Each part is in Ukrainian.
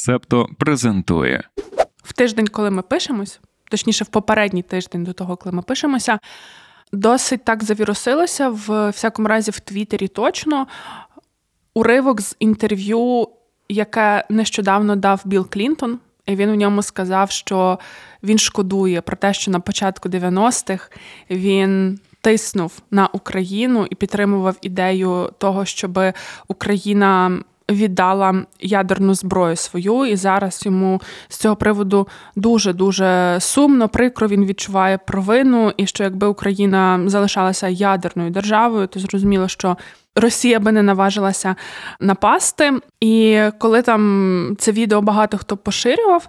Септо презентує в тиждень, коли ми пишемось, точніше, в попередній тиждень до того, коли ми пишемося, досить так завірусилося, в всякому разі, в Твіттері точно уривок з інтерв'ю, яке нещодавно дав Білл Клінтон. І він у ньому сказав, що він шкодує про те, що на початку 90-х він тиснув на Україну і підтримував ідею того, щоб Україна віддала ядерну зброю свою, і зараз йому з цього приводу дуже дуже сумно, прикро він відчуває провину, і що якби Україна залишалася ядерною державою, то зрозуміло, що. Росія би не наважилася напасти, і коли там це відео багато хто поширював,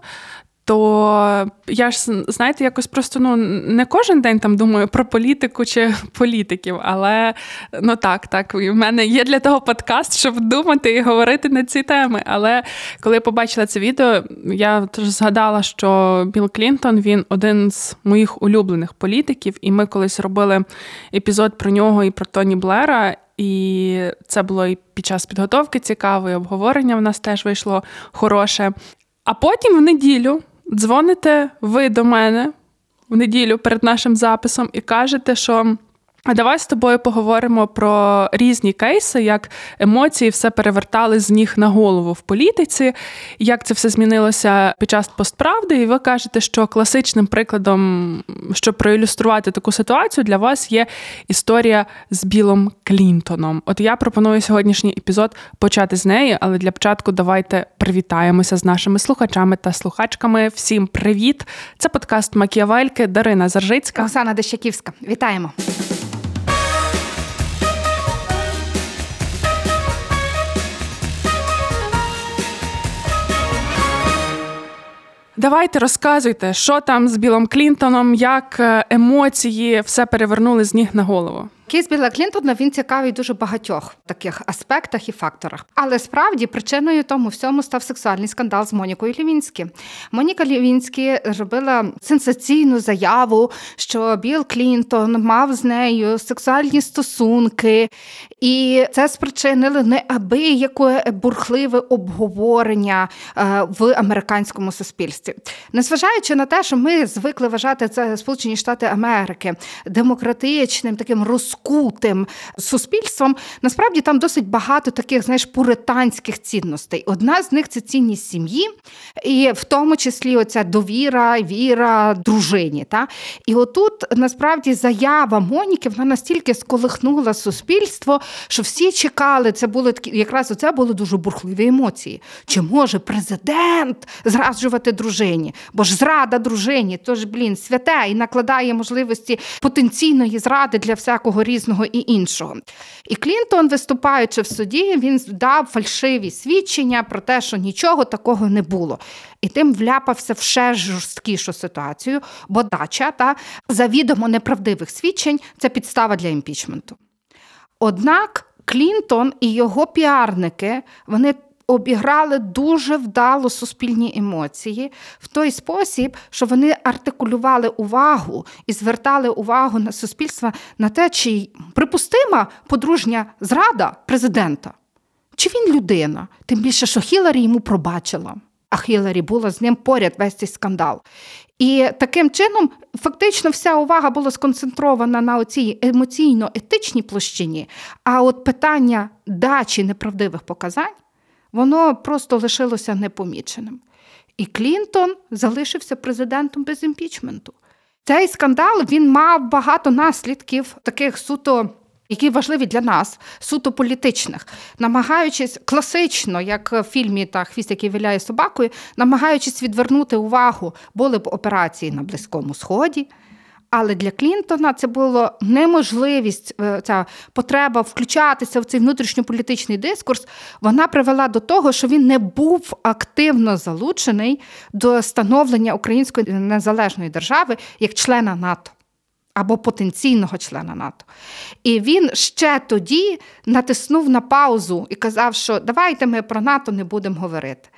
то я ж знаєте, якось просто ну не кожен день там думаю про політику чи політиків, але ну так, так, в мене є для того подкаст, щоб думати і говорити на ці теми. Але коли я побачила це відео, я теж згадала, що Білл Клінтон він один з моїх улюблених політиків, і ми колись робили епізод про нього і про Тоні Блера. І це було і під час підготовки цікаво, і обговорення в нас теж вийшло хороше. А потім в неділю дзвоните ви до мене в неділю перед нашим записом і кажете, що а давай з тобою поговоримо про різні кейси, як емоції все перевертали з ніг на голову в політиці, як це все змінилося під час постправди. І ви кажете, що класичним прикладом, щоб проілюструвати таку ситуацію, для вас є історія з Білом Клінтоном. От я пропоную сьогоднішній епізод почати з неї, але для початку давайте привітаємося з нашими слухачами та слухачками. Всім привіт! Це подкаст Макіавельки Дарина Заржицька. Оксана Дещаківська. Вітаємо. Давайте розказуйте, що там з Білом Клінтоном, як е, емоції все перевернули з ніг на голову. Кейс Біла Клінтона він цікавий дуже багатьох таких аспектах і факторах. Але справді причиною тому всьому став сексуальний скандал з Монікою Лівінські. Моніка Лівінські зробила сенсаційну заяву, що Біл Клінтон мав з нею сексуальні стосунки, і це спричинило неабияке бурхливе обговорення е, в американському суспільстві. Незважаючи на те, що ми звикли вважати це Сполучені Штати Америки демократичним таким розколом, розкутим суспільством, насправді там досить багато таких, знаєш, пуританських цінностей. Одна з них це цінність сім'ї, і в тому числі оця довіра, віра дружині. Та? І отут насправді заява Моніки вона настільки сколихнула суспільство, що всі чекали, це були такі, якраз оце були дуже бурхливі емоції. Чи може президент зраджувати дружині? Бо ж зрада дружині, то ж, блін, святе і накладає можливості потенційної зради для всякого різного і іншого. І Клінтон, виступаючи в суді, він дав фальшиві свідчення про те, що нічого такого не було. І тим вляпався в ще жорсткішу ситуацію, бо дача та завідомо неправдивих свідчень це підстава для імпічменту. Однак Клінтон і його піарники вони обіграли дуже вдало суспільні емоції в той спосіб, що вони артикулювали увагу і звертали увагу на суспільство на те, чи припустима подружня зрада президента, чи він людина, тим більше, що Хіларі йому пробачила. А Хіларі була з ним поряд весь цей скандал. І таким чином, фактично, вся увага була сконцентрована на цій емоційно-етичній площині. А от питання дачі неправдивих показань воно просто лишилося непоміченим. І Клінтон залишився президентом без імпічменту. Цей скандал він мав багато наслідків, таких суто. Які важливі для нас, суто політичних, намагаючись класично, як в фільмі та хвіст, який виляє собакою, намагаючись відвернути увагу, були б операції на Близькому Сході, але для Клінтона це було неможливість, е, ця потреба включатися в цей внутрішньополітичний дискурс. Вона привела до того, що він не був активно залучений до становлення української незалежної держави як члена НАТО. Або потенційного члена НАТО. І він ще тоді натиснув на паузу і казав, що давайте ми про НАТО не будемо говорити.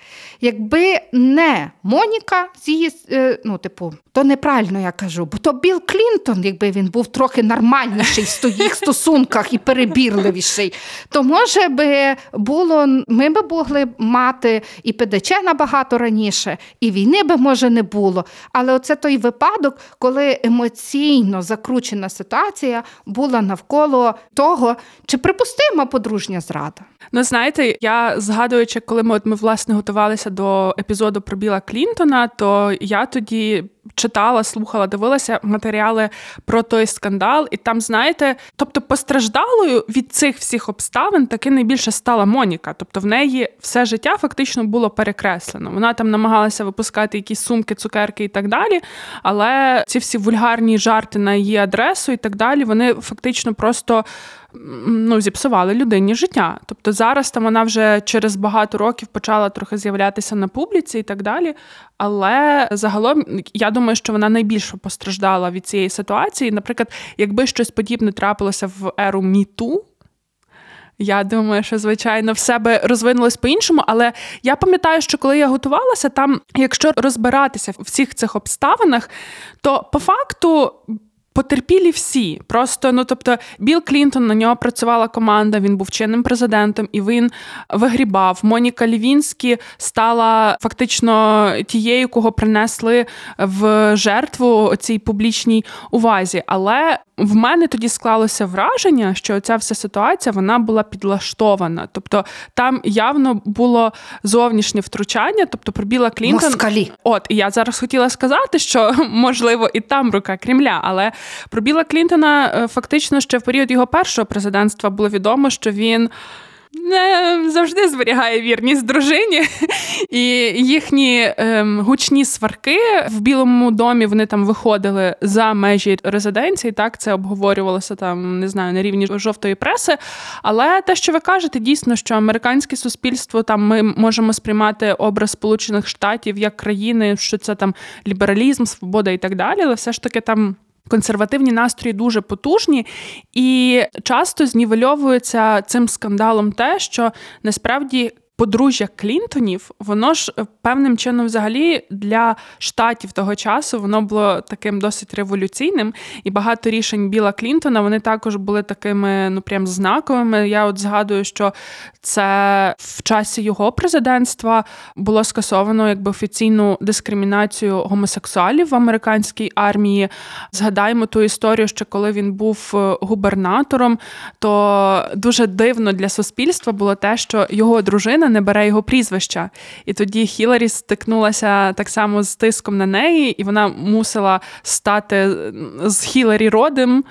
Якби не Моніка з її, е, ну, типу, то неправильно я кажу, бо то Білл Клінтон, якби він був трохи нормальніший в своїх стосунках і перебірливіший, то може би було, ми би могли мати і ПДЧ набагато раніше, і війни би може не було. Але оце той випадок, коли емоційно закручена ситуація була навколо того, чи припустима подружня зрада. Ну, знаєте, я згадуючи, коли ми от ми власне готувалися до епізоду про Біла Клінтона, то я тоді читала, слухала, дивилася матеріали про той скандал, і там, знаєте, тобто постраждалою від цих всіх обставин таки найбільше стала Моніка. Тобто в неї все життя фактично було перекреслено. Вона там намагалася випускати якісь сумки, цукерки і так далі. Але ці всі вульгарні жарти на її адресу і так далі, вони фактично просто ну, зіпсували людині життя. Тобто зараз там вона вже через багато років почала трохи з'являтися на публіці і так далі. Але загалом я думаю, що вона найбільше постраждала від цієї ситуації. Наприклад, якби щось подібне трапилося в еру Міту. Я думаю, що звичайно все би розвинулось по-іншому, але я пам'ятаю, що коли я готувалася, там, якщо розбиратися в всіх цих обставинах, то по факту Потерпілі всі. Просто, ну тобто, Білл Клінтон на нього працювала команда, він був чинним президентом, і він вигрібав. Моніка Лівінські стала фактично тією, кого принесли в жертву цій публічній увазі. Але в мене тоді склалося враження, що ця вся ситуація вона була підлаштована. Тобто там явно було зовнішнє втручання, тобто про Біла Клінтон. Москалі. От і я зараз хотіла сказати, що можливо і там рука Кремля, але про Біла Клінтона е, фактично ще в період його першого президентства було відомо, що він не завжди зберігає вірність дружині. І їхні ем, гучні сварки в Білому домі вони там виходили за межі резиденції. Так, це обговорювалося там, не знаю, на рівні жовтої преси. Але те, що ви кажете, дійсно, що американське суспільство там ми можемо сприймати образ Сполучених Штатів як країни, що це там лібералізм, свобода і так далі, але все ж таки там. Консервативні настрої дуже потужні, і часто знівельовується цим скандалом те, що насправді подружжя Клінтонів, воно ж е, певним чином, взагалі, для штатів того часу воно було таким досить революційним. І багато рішень Біла Клінтона вони також були такими, ну прям знаковими. Я от згадую, що це в часі його президентства було скасовано якби офіційну дискримінацію гомосексуалів в американській армії. Згадаємо ту історію, що коли він був е, губернатором, то дуже дивно для суспільства було те, що його дружина не бере його прізвища. І тоді Хіларі стикнулася так само з тиском на неї, і вона мусила стати з Хіларі родом.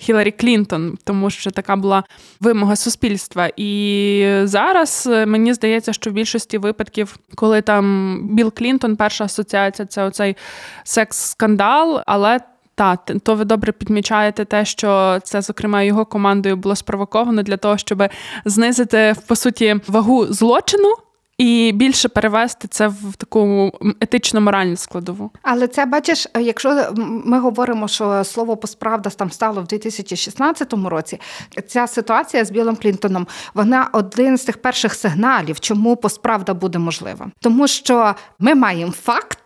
Хіларі Клінтон, тому що така була вимога суспільства. І зараз е, мені здається, що в більшості випадків, коли там Білл Клінтон, перша асоціація це оцей секс-скандал, але та, то ви добре підмічаєте те, що це, зокрема, його командою було спровоковано для того, щоб знизити по суті вагу злочину. І більше перевести це в таку етично-моральну складову. Але це бачиш, якщо ми говоримо, що слово посправда там стало в 2016 році, ця ситуація з Білом Клінтоном, вона один з тих перших сигналів, чому посправда буде можлива, тому що ми маємо факт.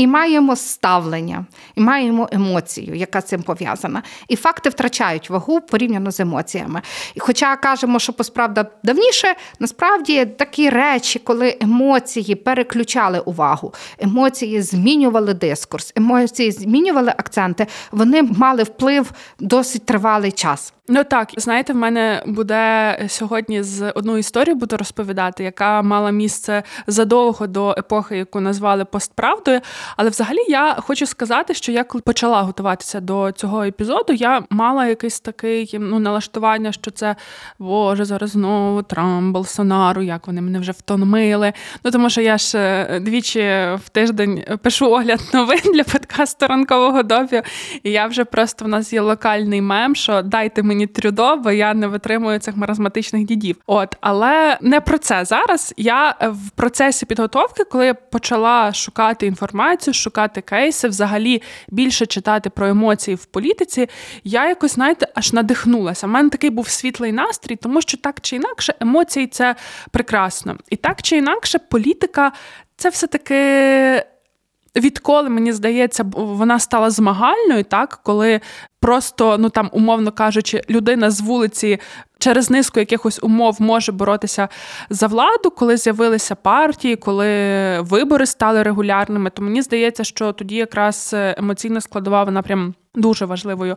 І маємо ставлення, і маємо емоцію, яка з цим пов'язана. І факти втрачають вагу порівняно з емоціями. І Хоча кажемо, що посправда давніше, насправді такі речі, коли емоції переключали увагу, емоції змінювали дискурс, емоції змінювали акценти, вони мали вплив досить тривалий час. Ну так, знаєте, в мене буде сьогодні з одну історію буду розповідати, яка мала місце задовго до епохи, яку назвали постправдою. Але взагалі я хочу сказати, що я коли почала готуватися до цього епізоду, я мала якесь таке ну, налаштування, що це Боже, зараз знову Трамп, Болсонару, як вони мене вже втомили. Ну тому що я ж е, двічі в тиждень пишу огляд новин для подкасту ранкового добі, і я вже просто в нас є локальний мем, що дайте мені мені трюдо, бо я не витримую цих маразматичних дідів. От, але не про це зараз. Я в процесі підготовки, коли я почала шукати інформацію, шукати кейси, взагалі більше читати про емоції в політиці, я якось, знаєте, аж надихнулася. У мене такий був світлий настрій, тому що так чи інакше емоції це прекрасно. І так чи інакше, політика це все-таки. Відколи мені здається, вона стала змагальною, так коли просто, ну там, умовно кажучи, людина з вулиці через низку якихось умов може боротися за владу, коли з'явилися партії, коли вибори стали регулярними, то мені здається, що тоді якраз емоційна складова вона прям дуже важливою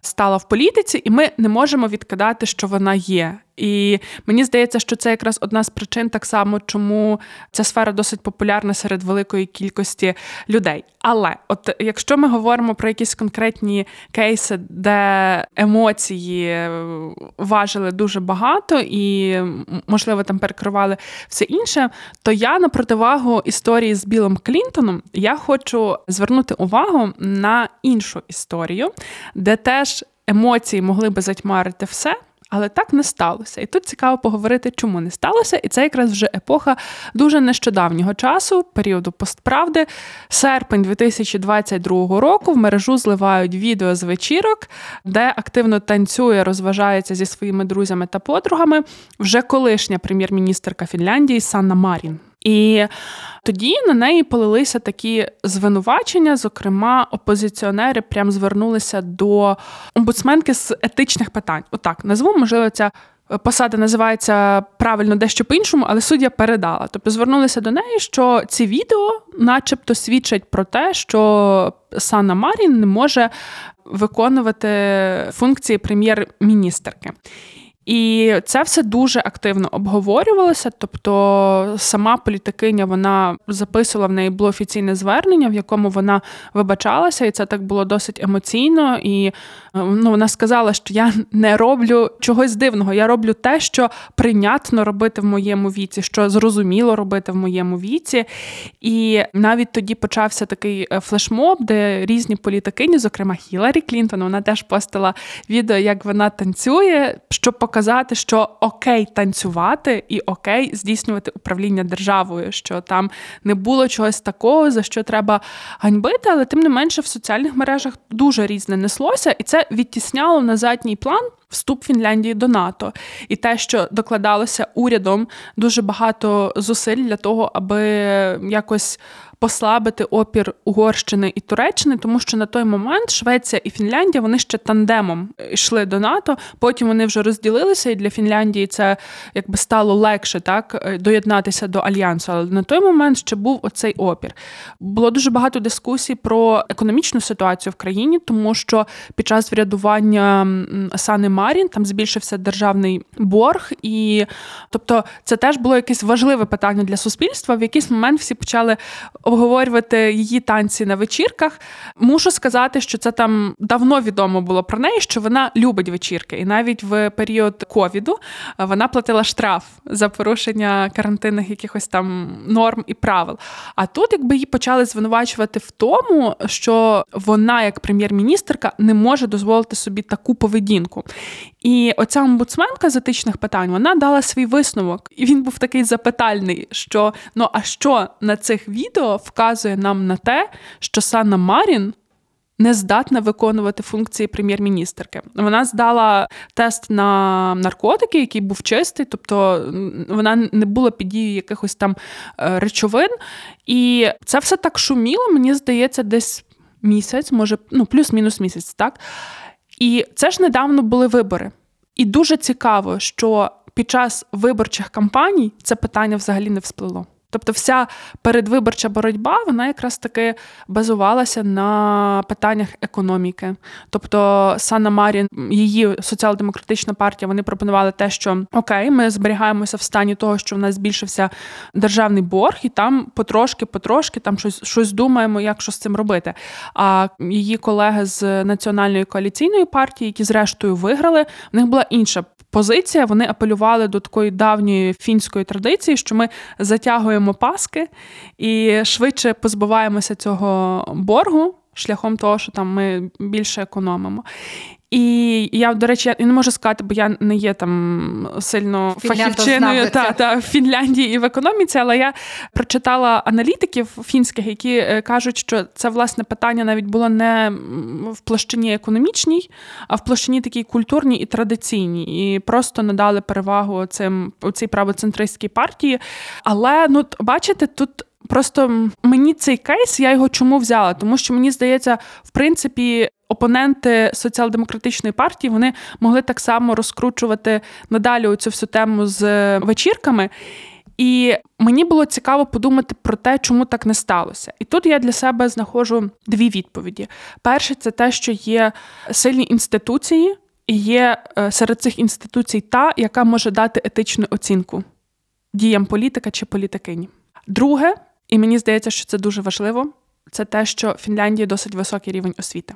стала в політиці, і ми не можемо відкидати, що вона є. І мені здається, що це якраз одна з причин, так само, чому ця сфера досить популярна серед великої кількості людей. Але от якщо ми говоримо про якісь конкретні кейси, де емоції важили дуже багато і, можливо, там перекривали все інше, то я на противагу історії з Білом Клінтоном я хочу звернути увагу на іншу історію, де теж емоції могли би затьмарити все. Але так не сталося. І тут цікаво поговорити, чому не сталося. І це якраз вже епоха дуже нещодавнього часу, періоду постправди. Серпень 2022 року в мережу зливають відео з вечірок, де активно танцює, розважається зі своїми друзями та подругами вже колишня прем'єр-міністрка Фінляндії Санна Марін. І тоді на неї полилися такі звинувачення. Зокрема, опозиціонери прям звернулися до омбудсменки з етичних питань. Отак назву, можливо, ця. Посада називається правильно дещо по-іншому, але суддя передала. Тобто звернулися до неї, що ці відео, начебто, свідчать про те, що Санна Марін не може виконувати функції прем'єр-міністерки. І це все дуже активно обговорювалося. Тобто, сама політикиня вона записувала в неї було офіційне звернення, в якому вона вибачалася, і це так було досить емоційно. І ну, вона сказала, що я не роблю чогось дивного. Я роблю те, що прийнятно робити в моєму віці, що зрозуміло робити в моєму віці. І навіть тоді почався такий е, флешмоб, де різні політикині, зокрема Хіларі Клінтон, вона теж постила відео, як вона танцює, щоб показати, що окей танцювати і окей здійснювати управління державою, що там не було чогось такого, за що треба ганьбити, але тим не менше в соціальних мережах дуже різне неслося, і це відтісняло на задній план. Вступ Фінляндії до НАТО і те, що докладалося урядом дуже багато зусиль для того, аби якось послабити опір Угорщини і Туреччини, тому що на той момент Швеція і Фінляндія вони ще тандемом йшли до НАТО. Потім вони вже розділилися, і для Фінляндії це якби стало легше так е, доєднатися до альянсу. Але на той момент ще був оцей опір. Було дуже багато дискусій про економічну ситуацію в країні, тому що під час врядування Сани Марін там збільшився державний борг, і тобто це теж було якесь важливе питання для суспільства. В якийсь момент всі почали обговорювати її танці на вечірках. Мушу сказати, що це там давно відомо було про неї, що вона любить вечірки, і навіть в період ковіду вона платила штраф за порушення карантинних якихось там норм і правил. А тут, якби її почали звинувачувати в тому, що вона, як прем'єр-міністрка, не може дозволити собі таку поведінку. І оця омбудсменка з етичних питань вона дала свій висновок, і він був такий запитальний: що ну а що на цих відео вказує нам на те, що Санна Марін. Не здатна виконувати функції прем'єр-міністрки. Вона здала тест на наркотики, який був чистий, тобто вона не була під дією якихось там е, речовин. І це все так шуміло, мені здається, десь місяць, може, ну, плюс-мінус місяць, так? І це ж недавно були вибори. І дуже цікаво, що під час виборчих кампаній це питання взагалі не всплило. Тобто, вся передвиборча боротьба вона якраз таки базувалася на питаннях економіки. Тобто, Санна Марін, її соціал-демократична партія, вони пропонували те, що окей, ми зберігаємося в стані того, що в нас збільшився державний борг, і там потрошки-потрошки там щось щось думаємо, як що з цим робити. А її колеги з національної коаліційної партії, які зрештою виграли, в них була інша позиція. Вони апелювали до такої давньої фінської традиції, що ми затягуємо паски і швидше позбуваємося цього боргу шляхом того, що там ми більше економимо. І я, до речі, я не можу сказати, бо я не є там сильно фахівчиною та, та, в Фінляндії і в економіці, але я прочитала аналітиків фінських, які е, кажуть, що це власне питання навіть було не в площині економічній, а в площині такій культурній і традиційній. І просто надали перевагу цим цій правоцентристській партії. Але ну бачите, тут. Просто мені цей кейс, я його чому взяла? Тому що мені здається, в принципі, опоненти соціал-демократичної партії вони могли так само розкручувати надалі оцю всю тему з вечірками. І мені було цікаво подумати про те, чому так не сталося. І тут я для себе знаходжу дві відповіді: перше, це те, що є сильні інституції, і є е, серед цих інституцій та, яка може дати етичну оцінку діям політика чи політикині. Друге, і мені здається, що це дуже важливо, це те, що в Фінляндії досить високий рівень освіти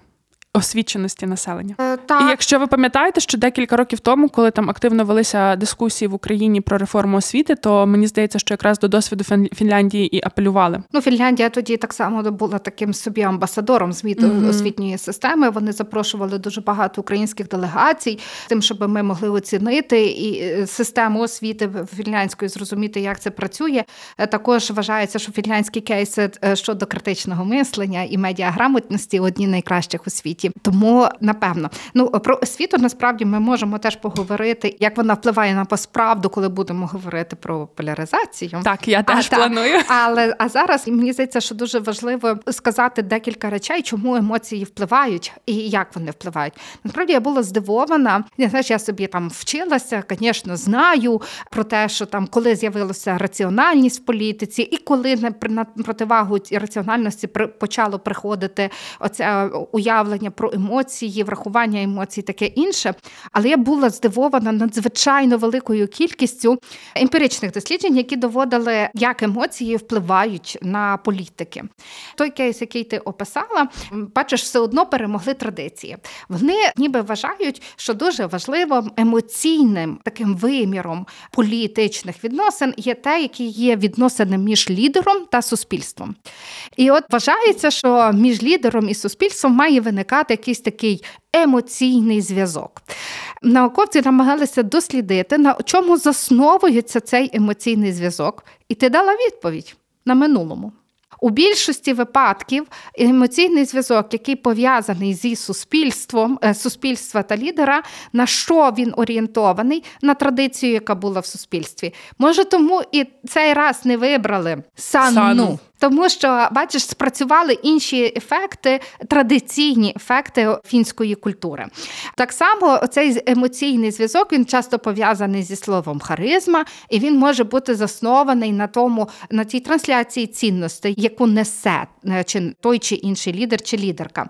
освіченості населення. Е, так. І якщо ви пам'ятаєте, що декілька років тому, коли там активно велися дискусії в Україні про реформу освіти, то мені здається, що якраз до досвіду Фінляндії і апелювали. Ну, Фінляндія тоді так само була таким собі амбасадором зміни mm-hmm. освітньої системи. Вони запрошували дуже багато українських делегацій, тим, щоб ми могли оцінити і е, систему освіти фінляндської зрозуміти, як це працює. Е, також вважається, що фінляндські кейси щодо критичного мислення і медіаграмотності одні найкращих у світі світі. Тому напевно, ну про освіту насправді ми можемо теж поговорити, як вона впливає на посправду, коли будемо говорити про поляризацію. Так, я теж а, планую. Так. Але а зараз мені здається, що дуже важливо сказати декілька речей, чому емоції впливають і як вони впливають. Насправді я була здивована. Я знаєш, я собі там вчилася, звісно, знаю про те, що там коли з'явилася раціональність в політиці, і коли на противагу раціональності почало приходити оце уявлення уявлення про емоції, врахування емоцій, таке інше. Але я була здивована надзвичайно великою кількістю емпіричних досліджень, які доводили, як емоції впливають на політики. Той кейс, який ти описала, бачиш, все одно перемогли традиції. Вони ніби вважають, що дуже важливим емоційним таким виміром політичних відносин є те, які є відносини між лідером та суспільством. І от вважається, що між лідером і суспільством має виникати виникати якийсь такий емоційний зв'язок. Науковці намагалися дослідити, на чому засновується цей емоційний зв'язок, і ти дала відповідь на минулому. У більшості випадків емоційний зв'язок, який пов'язаний зі суспільством, е, суспільства та лідера, на що він орієнтований на традицію, яка була в суспільстві. Може, тому і цей раз не вибрали санну. Сану. Тому що, бачиш, спрацювали інші ефекти, традиційні ефекти фінської культури. Так само цей емоційний зв'язок він часто пов'язаний зі словом харизма, і він може бути заснований на тому, на тій трансляції цінностей, яку несе е, чи той чи інший лідер чи лідерка.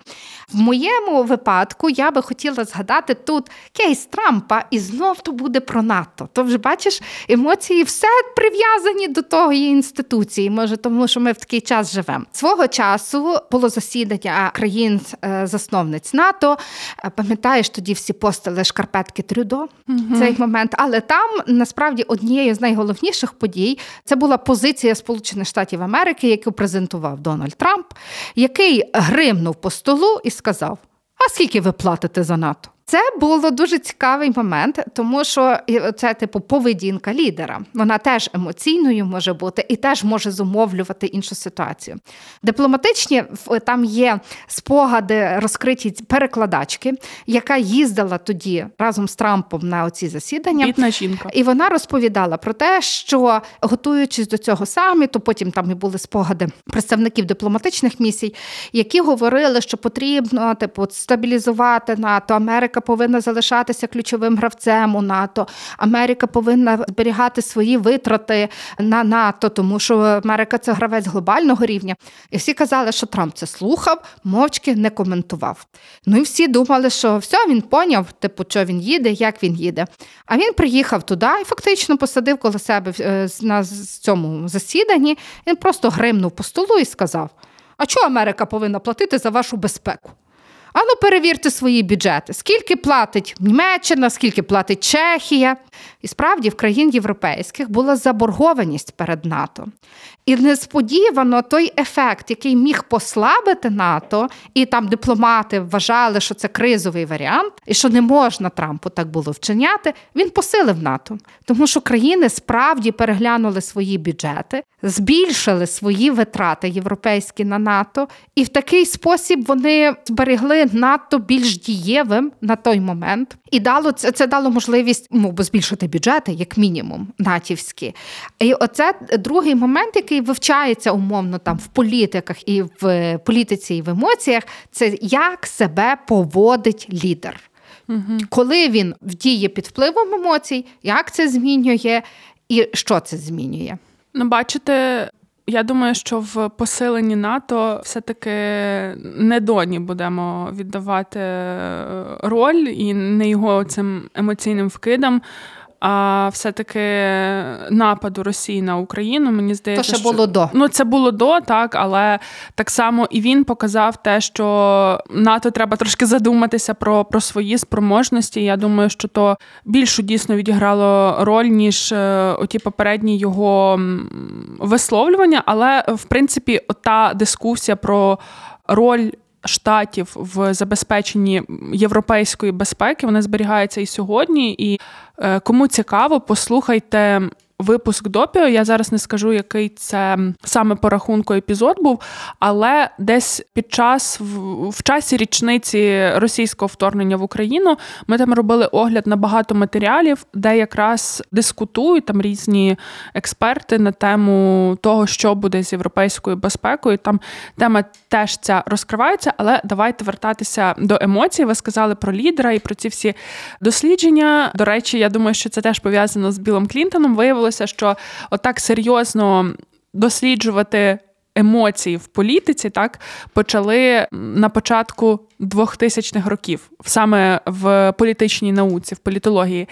В моєму випадку я би хотіла згадати тут кейс Трампа, і знов то буде про НАТО. То вже бачиш, емоції все прив'язані до того інституції. Може, тому що ми такий час живемо. Свого часу було засідання країн-засновниць НАТО. Е, пам'ятаєш, тоді всі постили шкарпетки Трюдо угу. цей момент. Але там насправді однією з найголовніших подій це була позиція Сполучених Штатів Америки, яку презентував Дональд Трамп, який гримнув по столу і сказав: А скільки ви платите за НАТО? Це було дуже цікавий момент, тому що це типу поведінка лідера. Вона теж емоційною може бути і теж може зумовлювати іншу ситуацію. Дипломатичні там є спогади розкриті перекладачки, яка їздила тоді разом з Трампом на оці засідання. Бідна жінка. І вона розповідала про те, що готуючись до цього саміту, потім там і були спогади представників дипломатичних місій, які говорили, що потрібно типу стабілізувати НАТО Америка. Америка повинна залишатися ключовим гравцем у НАТО. Америка повинна зберігати свої витрати на НАТО, тому що Америка це гравець глобального рівня. І всі казали, що Трамп це слухав, мовчки не коментував. Ну і всі думали, що все, він поняв, типу, що він їде, як він їде. А він приїхав туди і фактично посадив коло себе е, на цьому засіданні. Він просто гримнув по столу і сказав: А чого Америка повинна платити за вашу безпеку? Ану, перевірте свої бюджети. Скільки платить Німеччина, скільки платить Чехія. І справді в країн європейських була заборгованість перед НАТО. І несподівано той ефект, який міг послабити НАТО, і там дипломати вважали, що це кризовий варіант, і що не можна Трампу так було вчиняти, він посилив НАТО. Тому що країни справді переглянули свої бюджети, збільшили свої витрати європейські на НАТО, і в такий спосіб вони зберегли НАТО більш дієвим на той момент. І дало це це дало можливість ну, збільшити бюджети, як мінімум, натівські. І оце другий момент, який вивчається умовно там в політиках і в політиці, і в емоціях, це як себе поводить лідер. Угу. Коли він вдіє під впливом емоцій, як це змінює і що це змінює? Ну, бачите, я думаю, що в посиленні НАТО все-таки не доні будемо віддавати е, роль і не його цим емоційним вкидам а все-таки нападу Росії на Україну. Мені здається, То ще було до. Ну, це було до, так, але так само і він показав те, що НАТО треба трошки задуматися про про свої спроможності. Я думаю, що то більшу дійсно відіграло роль, ніж е, оті попередні його висловлювання. Але в принципі, та дискусія про роль штатів в забезпеченні європейської безпеки вона зберігається і сьогодні. І е, кому цікаво, послухайте випуск допіо. Я зараз не скажу, який це саме по рахунку епізод був, але десь під час в, в часі річниці російського вторгнення в Україну ми там робили огляд на багато матеріалів, де якраз дискутують там різні експерти на тему того, що буде з європейською безпекою. Там тема теж ця розкривається, але давайте вертатися до емоцій. Ви сказали про лідера і про ці всі дослідження. До речі, я думаю, що це теж пов'язано з Білом Клінтоном. Виявилося виявилося, що отак серйозно досліджувати. Емоції в політиці так почали на початку 2000-х років, саме в політичній науці, в політології.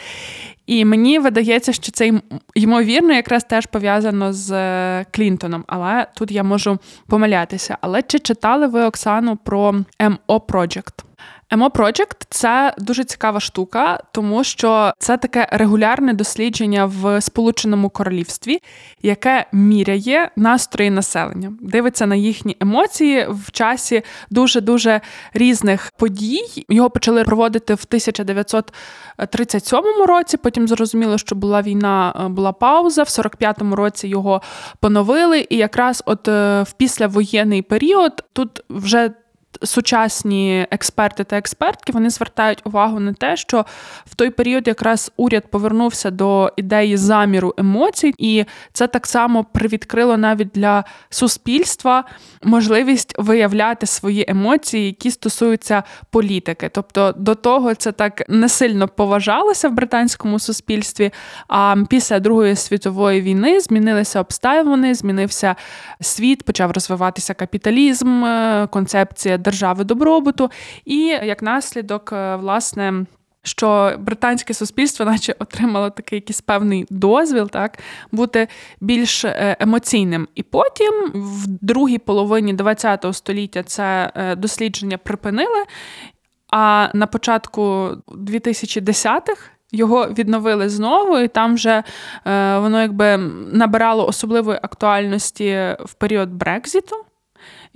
І мені видається, що це ймовірно якраз теж пов'язано з е, Клінтоном, але тут я можу помилятися. Але чи читали ви Оксану про МО Project? Емо Project – це дуже цікава штука, тому що це таке регулярне дослідження в Сполученому Королівстві, яке міряє настрої населення, дивиться на їхні емоції в часі дуже дуже різних подій. Його почали проводити в 1937 році. Потім зрозуміло, що була війна, е, була пауза. В 45-му році його поновили, і якраз от е, в післявоєнний період тут вже сучасні експерти та експертки вони звертають увагу на те, що в той період якраз уряд повернувся до ідеї заміру емоцій, і це так само привідкрило навіть для суспільства можливість виявляти свої емоції, які стосуються політики. Тобто до того це так не сильно поважалося в британському суспільстві. А після Другої світової війни змінилися обставини, змінився світ, почав розвиватися капіталізм, е, концепція держави добробуту, і як наслідок, е, власне. Що британське суспільство, наче отримало такий якийсь певний дозвіл, так бути більш е, емоційним. І потім, в другій половині ХХ століття, це е, дослідження припинили. А на початку 2010-х його відновили знову, і там вже воно якби набирало особливої актуальності в період Брекзіту.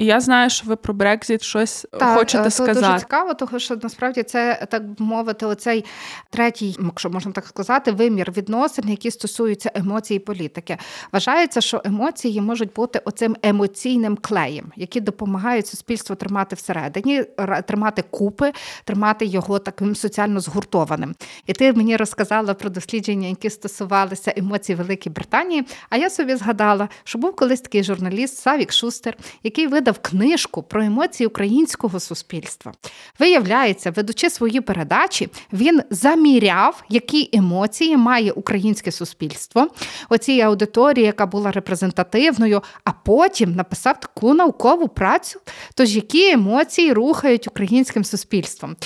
І я знаю, що ви про Брекзит щось так, хочете це сказати. Дуже цікаво, тому що насправді це так мовити, оцей третій, якщо можна так сказати, вимір відносин, які стосуються емоцій і політики. Вважається, що емоції можуть бути оцим емоційним клеєм, які допомагають суспільству тримати всередині, тримати купи, тримати його таким соціально згуртованим. І ти мені розказала про дослідження, які стосувалися емоцій Великій Британії. А я собі згадала, що був колись такий журналіст Савік Шустер, який видав видав книжку про емоції українського суспільства. Виявляється, ведучи свої передачі, він заміряв, які емоції має українське суспільство, оцій аудиторії, яка була репрезентативною, а потім написав таку наукову працю, тож які емоції рухають українським суспільством.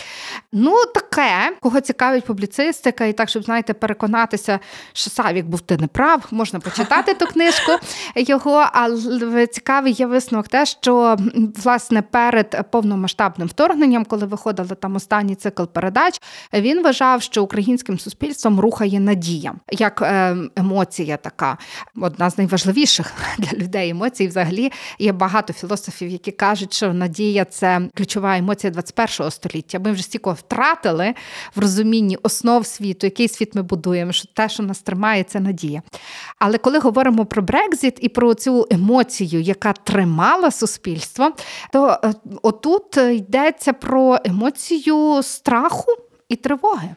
Ну, таке, кого цікавить публіцистика, і так, щоб знаєте, переконатися, що Савік був ти не прав, можна почитати ту книжку його, але цікавий є висновок те, що власне перед повномасштабним вторгненням, коли виходили там останній цикл передач, він вважав, що українським суспільством рухає надія, як е, емоція, така одна з найважливіших для людей емоцій. Взагалі є багато філософів, які кажуть, що надія це ключова емоція 21-го століття. Ми вже стільки втратили в розумінні основ світу, який світ ми будуємо, що те, що нас тримає, це надія. Але коли говоримо про Брекзіт і про цю емоцію, яка тримала суспільство, то е, отут йдеться про емоцію страху і тривоги.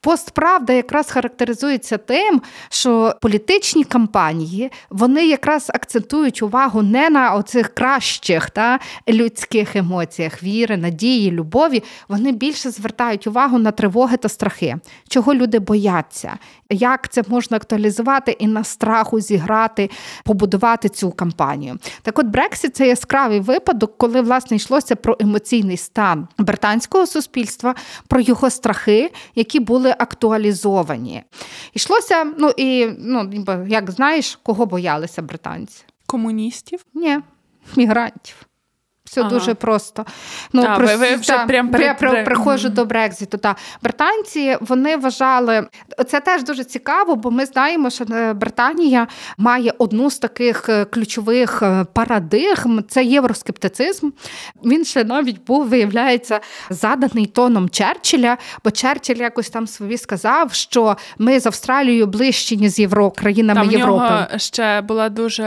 Постправда якраз характеризується тим, що політичні кампанії вони якраз акцентують увагу не на оцих кращих та людських емоціях, віри, надії, любові. Вони більше звертають увагу на тривоги та страхи, чого люди бояться, як це можна актуалізувати і на страху зіграти, побудувати цю кампанію. Так, от Брексіт це яскравий випадок, коли власне йшлося про емоційний стан британського суспільства, про його страхи, які були актуалізовані. Йшлося, ну і ну, як знаєш, кого боялися британці? Комуністів? Ні, мігрантів. Все ага. дуже просто. Ну, а, про, ви, ви вже та, прям при, я при, приходжу mm-hmm. до Брекзиту. Та. Британці вони вважали, це теж дуже цікаво, бо ми знаємо, що е, Британія має одну з таких е, ключових е, парадигм це євроскептицизм. Він ще навіть був, виявляється, заданий тоном Черчилля, бо Черчилль якось там собі сказав, що ми з Австралією ближчі, ніж з Євро, країнами там Європи. Нього ще була дуже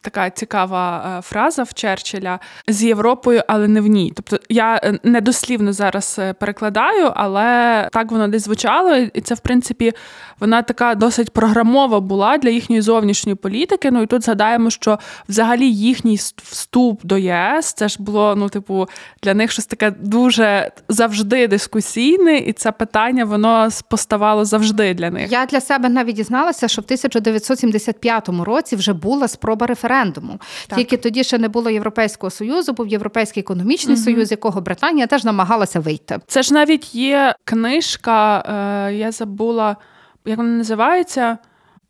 така цікава фраза в Черчилля Європою, але не в ній. Тобто я е, недослівно зараз е, перекладаю, але так воно десь звучало, і це, в принципі, вона така досить програмова була для їхньої зовнішньої політики. Ну і тут згадаємо, що взагалі їхній вступ до ЄС це ж було, ну, типу, для них щось таке дуже завжди дискусійне, і це питання воно поставало завжди для них. Я для себе навіть дізналася, що в 1975 році вже була спроба референдуму. Так. Тільки тоді ще не було Європейського союзу був Європейський економічний угу. союз, якого Британія теж намагалася вийти. Це ж навіть є книжка, е, я забула, як вона називається.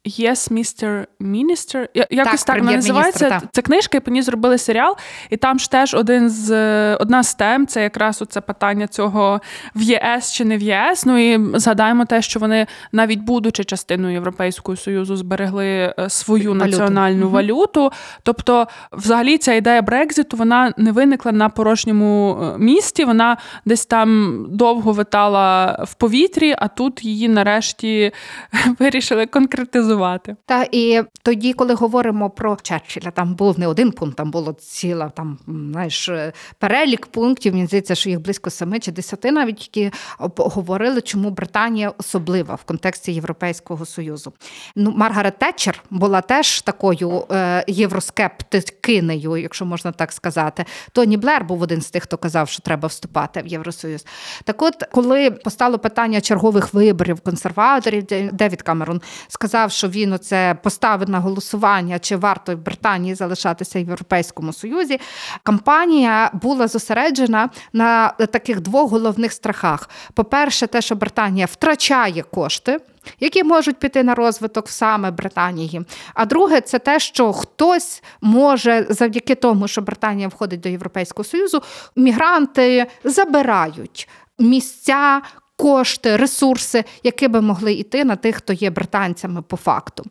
Yes, Mr. Minister. Якось так, так називається. Та. Це книжка, і по ній зробили серіал. І там ж теж один з одна з тем це якраз оце питання цього в ЄС чи не в ЄС. Ну і згадаємо те, що вони, навіть будучи частиною Європейського Союзу, зберегли е, свою валюту. національну угу. валюту. Тобто, взагалі, ця ідея Брекзиту вона не виникла на порожньому е, місті. Вона десь там довго витала в повітрі, а тут її нарешті вирішили конкретизувати аналізувати. Та і тоді, коли говоримо про Черчилля, там був не один пункт, там було ціла там знаєш, перелік пунктів. Мені здається, що їх близько семи чи десяти, навіть які говорили, чому Британія особлива в контексті Європейського союзу. Ну, Маргарет Тетчер була теж такою е, євроскептикинею, якщо можна так сказати. Тоні Блер був один з тих, хто казав, що треба вступати в Євросоюз. Так, от, коли постало питання чергових виборів консерваторів, Девід Камерон сказав, що що він оце поставив на голосування, чи варто в Британії залишатися в Європейському Союзі. Кампанія була зосереджена на таких двох головних страхах: по-перше, те, що Британія втрачає кошти. Які можуть піти на розвиток саме Британії. А друге, це те, що хтось може завдяки тому, що Британія входить до Європейського Союзу, мігранти забирають місця, кошти, ресурси, які би могли йти на тих, хто є британцями по факту.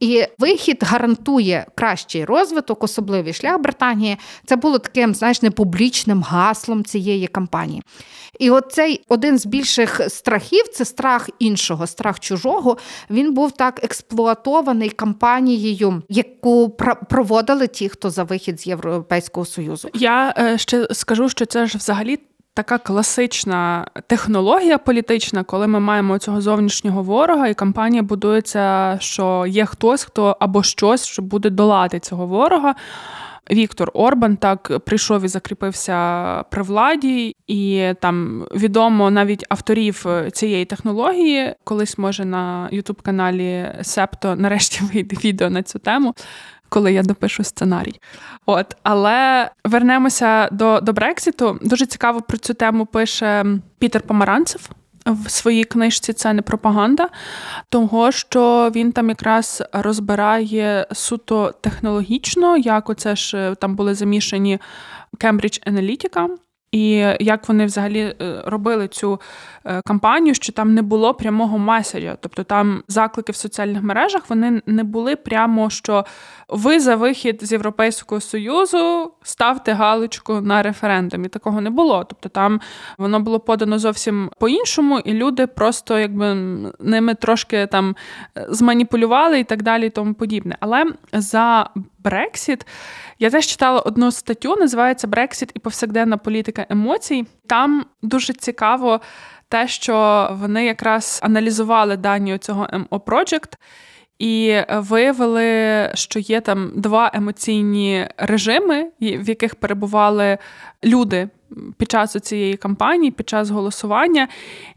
І вихід гарантує кращий розвиток, особливий шлях Британії. Це було таким, знаєш, непублічним гаслом цієї кампанії. І оцей один з більших страхів це страх іншого, страх чужого. Він був так експлуатований кампанією, яку проводили ті, хто за вихід з Європейського союзу. Я е, ще скажу, що це ж взагалі така класична технологія політична, коли ми маємо цього зовнішнього ворога, і кампанія будується, що є хтось, хто або щось, що буде долати цього ворога. Віктор Орбан так прийшов і закріпився при владі, і там відомо навіть авторів цієї технології. Колись може на ютуб-каналі Септо нарешті вийде відео на цю тему коли я допишу сценарій. От, але вернемося до до Брексіту. Дуже цікаво про цю тему пише Пітер Помаранцев в своїй книжці це не пропаганда, того що він там якраз розбирає суто технологічно, як оце ж е, там були замішані Cambridge Analytica, і як вони взагалі е, робили цю кампанію, що там не було прямого меседжа, тобто там заклики в соціальних мережах вони не були прямо що ви за вихід з Європейського Союзу ставте галочку на референдумі. Такого не було. Тобто там воно було подано зовсім по-іншому, і люди просто якби ними трошки там е, зманіпулювали і так далі, і тому подібне. Але за Брексіт я теж читала одну статтю, називається Брексіт і повсякденна політика емоцій. Там дуже цікаво те, що вони якраз аналізували дані цього MO Project і виявили, що є там два емоційні режими, в яких перебували люди під час цієї кампанії, під час голосування.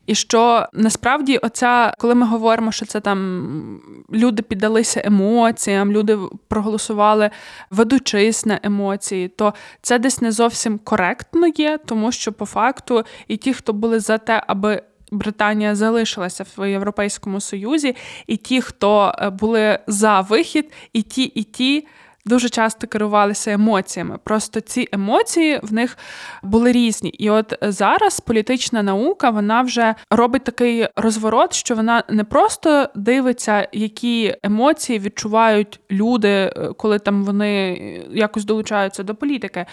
І що насправді, оця, коли ми говоримо, що це там люди піддалися емоціям, люди проголосували ведучись на емоції, то це десь не зовсім коректно є, тому що по факту і ті, хто були за те, аби Британія залишилася в Європейському Союзі, і ті, хто е, були за вихід, і ті, і ті. Дуже часто керувалися емоціями. Просто ці емоції в них були різні. І от зараз політична наука вона вже робить такий розворот, що вона не просто дивиться, які емоції відчувають люди, е, коли там вони якось долучаються до політики,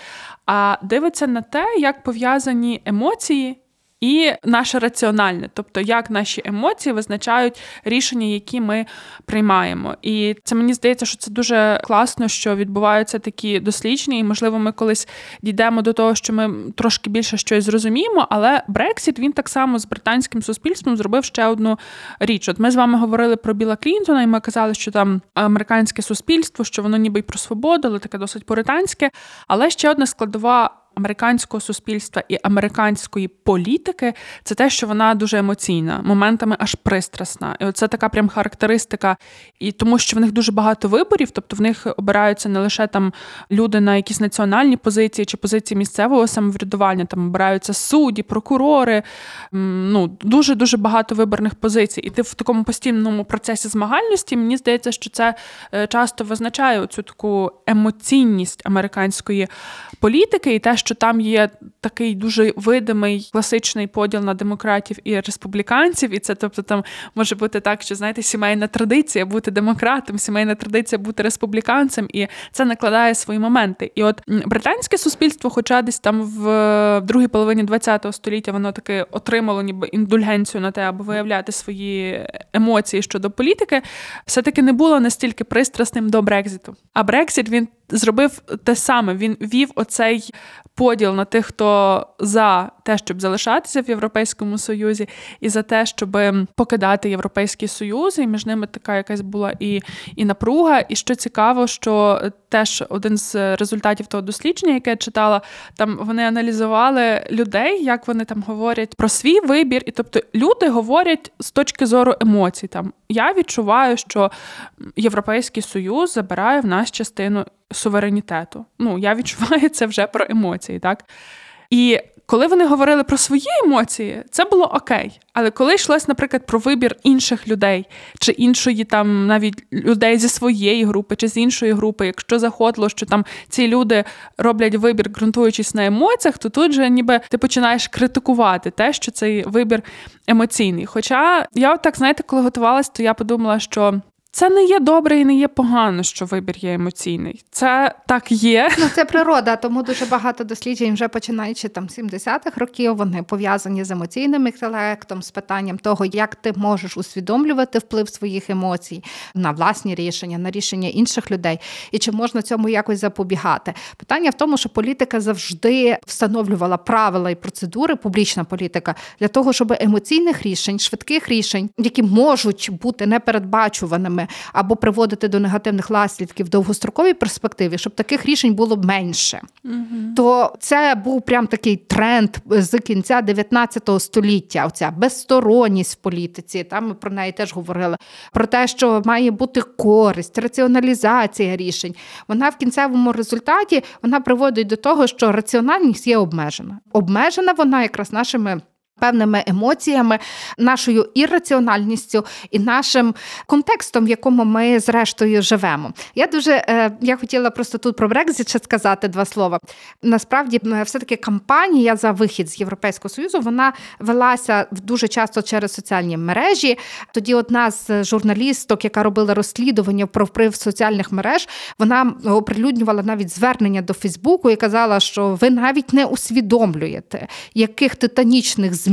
а дивиться на те, як пов'язані емоції і наше раціональне, тобто як наші емоції визначають рішення, які ми приймаємо. І це мені здається, що це дуже класно, що відбуваються такі дослідження, і можливо, ми колись дійдемо до того, що ми трошки більше щось зрозуміємо. Але Брексіт він так само з британським суспільством зробив ще одну річ. От ми з вами говорили про Біла Клінтона, і ми казали, що там американське суспільство, що воно ніби й про свободу, але таке досить пуританське. Але ще одна складова американського суспільства і американської політики це те, що вона дуже емоційна, моментами аж пристрасна. І це така прям характеристика, і тому що в них дуже багато виборів, тобто в них обираються не лише там люди на якісь національні позиції чи позиції місцевого самоврядування, там обираються судді, прокурори. Ну дуже дуже багато виборних позицій. І ти в такому постійному процесі змагальності мені здається, що це е, часто визначає цю таку емоційність американської політики, і те, що там є такий дуже видимий класичний поділ на демократів і республіканців, і це, тобто, там може бути так, що знаєте, сімейна традиція бути демократом, сімейна традиція бути республіканцем, і це накладає свої моменти. І от британське суспільство, хоча десь там в другій половині ХХ століття воно таки отримало ніби індульгенцію на те, аби виявляти свої емоції щодо політики, все таки не було настільки пристрасним до Брекзиту. А Брексит він зробив те саме. Він вів оцей поділ на тих, хто за те, щоб залишатися в Європейському Союзі, і за те, щоб покидати Європейський Союз, і між ними така якась була і, і напруга. І що цікаво, що теж один з результатів того дослідження, яке я читала, там вони аналізували людей, як вони там говорять про свій вибір, і тобто люди говорять з точки зору емоцій. Там я відчуваю, що Європейський Союз забирає в нас частину суверенітету. Ну, я відчуваю це вже про емоції, так? І коли вони говорили про свої емоції, це було окей. Але коли йшлось, наприклад, про вибір інших людей чи іншої там навіть людей зі своєї групи чи з іншої групи, якщо заходило, що там ці люди роблять вибір, ґрунтуючись на емоціях, то тут же ніби ти починаєш критикувати те, що цей вибір емоційний. Хоча я, так знаєте, коли готувалась, то я подумала, що це не є добре і не є погано, що вибір є емоційний. Це так є. Ну це природа, тому дуже багато досліджень, вже починаючи там 70-х років, вони пов'язані з емоційним інтелектом, з питанням того, як ти можеш усвідомлювати вплив своїх емоцій на власні рішення, на рішення інших людей, і чи можна цьому якось запобігати. Питання в тому, що політика завжди встановлювала правила і процедури, публічна політика для того, щоб емоційних рішень, швидких рішень, які можуть бути непередбачуваними або приводити до негативних наслідків в довгостроковій перспективі, щоб таких рішень було менше. Угу. То це був прям такий тренд з кінця 19 століття. Оця безсторонність в політиці. Там ми про неї теж говорили. Про те, що має бути користь, раціоналізація рішень. Вона в кінцевому результаті вона приводить до того, що раціональність є обмежена. Обмежена вона якраз нашими певними емоціями, нашою ірраціональністю і нашим контекстом, в якому ми зрештою живемо. Я дуже е, я хотіла просто тут про Брекзит ще сказати два слова. Насправді, все таки кампанія за вихід з Європейського союзу вона велася дуже часто через соціальні мережі. Тоді одна з журналісток, яка робила розслідування про вплив соціальних мереж, вона оприлюднювала навіть звернення до Фейсбуку і казала, що ви навіть не усвідомлюєте, яких титанічних змін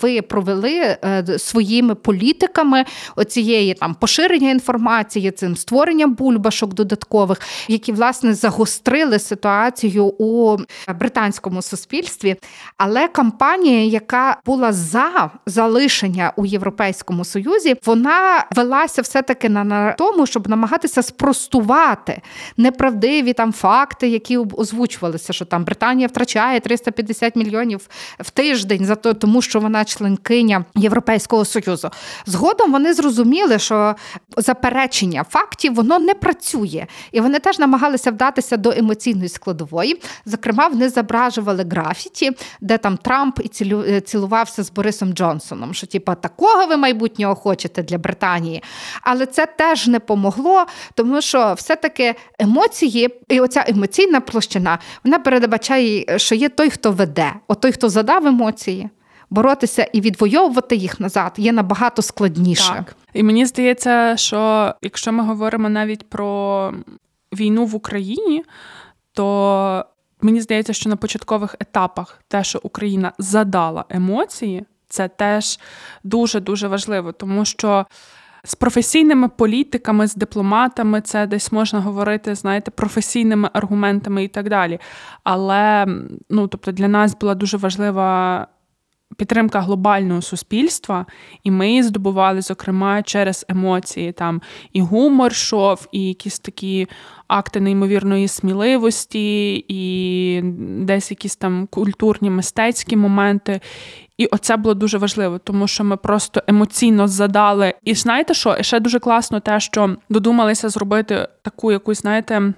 ви провели е, своїми політиками оцієї там поширення інформації, цим створення бульбашок додаткових, які власне загострили ситуацію у британському суспільстві. Але кампанія, яка була за залишення у Європейському Союзі, вона велася все-таки на тому, щоб намагатися спростувати неправдиві там факти, які озвучувалися, що там Британія втрачає 350 мільйонів в тиждень за то, тому що вона членкиня Європейського союзу. Згодом вони зрозуміли, що заперечення фактів воно не працює, і вони теж намагалися вдатися до емоційної складової. Зокрема, вони зображували графіті, де там Трамп і е, цілувався з Борисом Джонсоном. Що, типа, такого ви майбутнього хочете для Британії. Але це теж не помогло, тому що все-таки емоції, і оця емоційна площина, вона передбачає, що є той, хто веде, от той, хто задав емоції боротися і відвоювати їх назад є набагато складніше. Так. І мені здається, що якщо ми говоримо навіть про війну в Україні, то мені здається, що на початкових етапах те, що Україна задала емоції, це теж дуже дуже важливо, тому що. З професійними політиками, з дипломатами це десь можна говорити, знаєте, професійними аргументами і так далі. Але ну, тобто для нас була дуже важлива підтримка глобального суспільства, і ми її здобували, зокрема, через емоції. Там і гумор йшов, і якісь такі акти неймовірної сміливості, і десь якісь там культурні мистецькі моменти. І оце було дуже важливо, тому що ми просто емоційно задали. І знаєте що? І ще дуже класно те, що додумалися зробити таку якусь, знаєте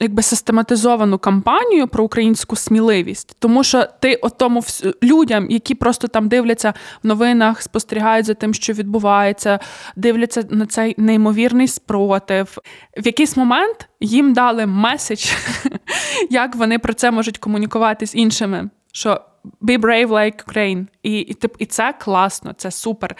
якби систематизовану кампанію про українську сміливість, тому що ти отому вс... людям, які просто там дивляться в новинах, спостерігають за тим, що відбувається, дивляться на цей неймовірний спротив. В якийсь момент їм дали меседж, як вони про це можуть комунікувати з іншими. Що Be brave like Ukraine. І і, і це класно, це супер.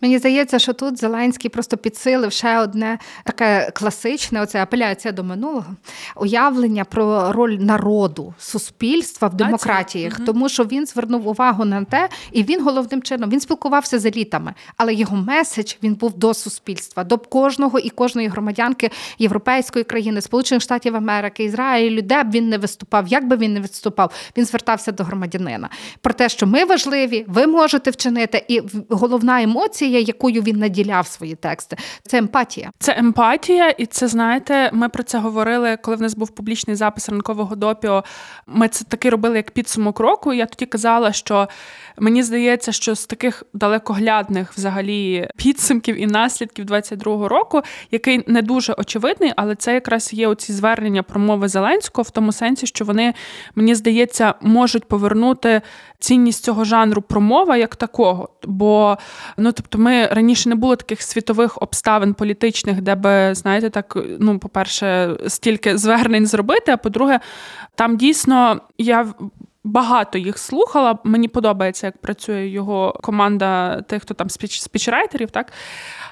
Мені здається, що тут Зеленський просто підсилив ще одне таке класичне, оце апеляція до минулого уявлення про роль народу, суспільства в демократіях, угу. тому що він звернув увагу на те, і він головним чином він спілкувався з елітами, але його меседж він був до суспільства, до кожного і кожної громадянки європейської країни, Сполучених Штатів Америки, Ізраїлю, де б він не виступав, як би він не виступав, він звертався до громадянина про те, що ми важливі, ви можете вчинити, і головна емоція, якою він наділяв свої тексти, це емпатія. Це емпатія, і це знаєте, ми про це говорили, коли в нас був публічний запис ранкового допіо. Ми це таки робили як підсумок року. Я тоді казала, що мені здається, що з таких далекоглядних взагалі підсумків і наслідків 22-го року, який не дуже очевидний, але це якраз є оці звернення промови Зеленського в тому сенсі, що вони мені здається можуть повернути цінність цього жанру промова як такого. Бо ну тобто, ми раніше не було таких світових обставин політичних, де би, знаєте, так, ну, по-перше, стільки звернень зробити. А по-друге, там дійсно я. Багато їх слухала. Мені подобається, як працює його команда тих, хто там спіч, спічрайтерів, так.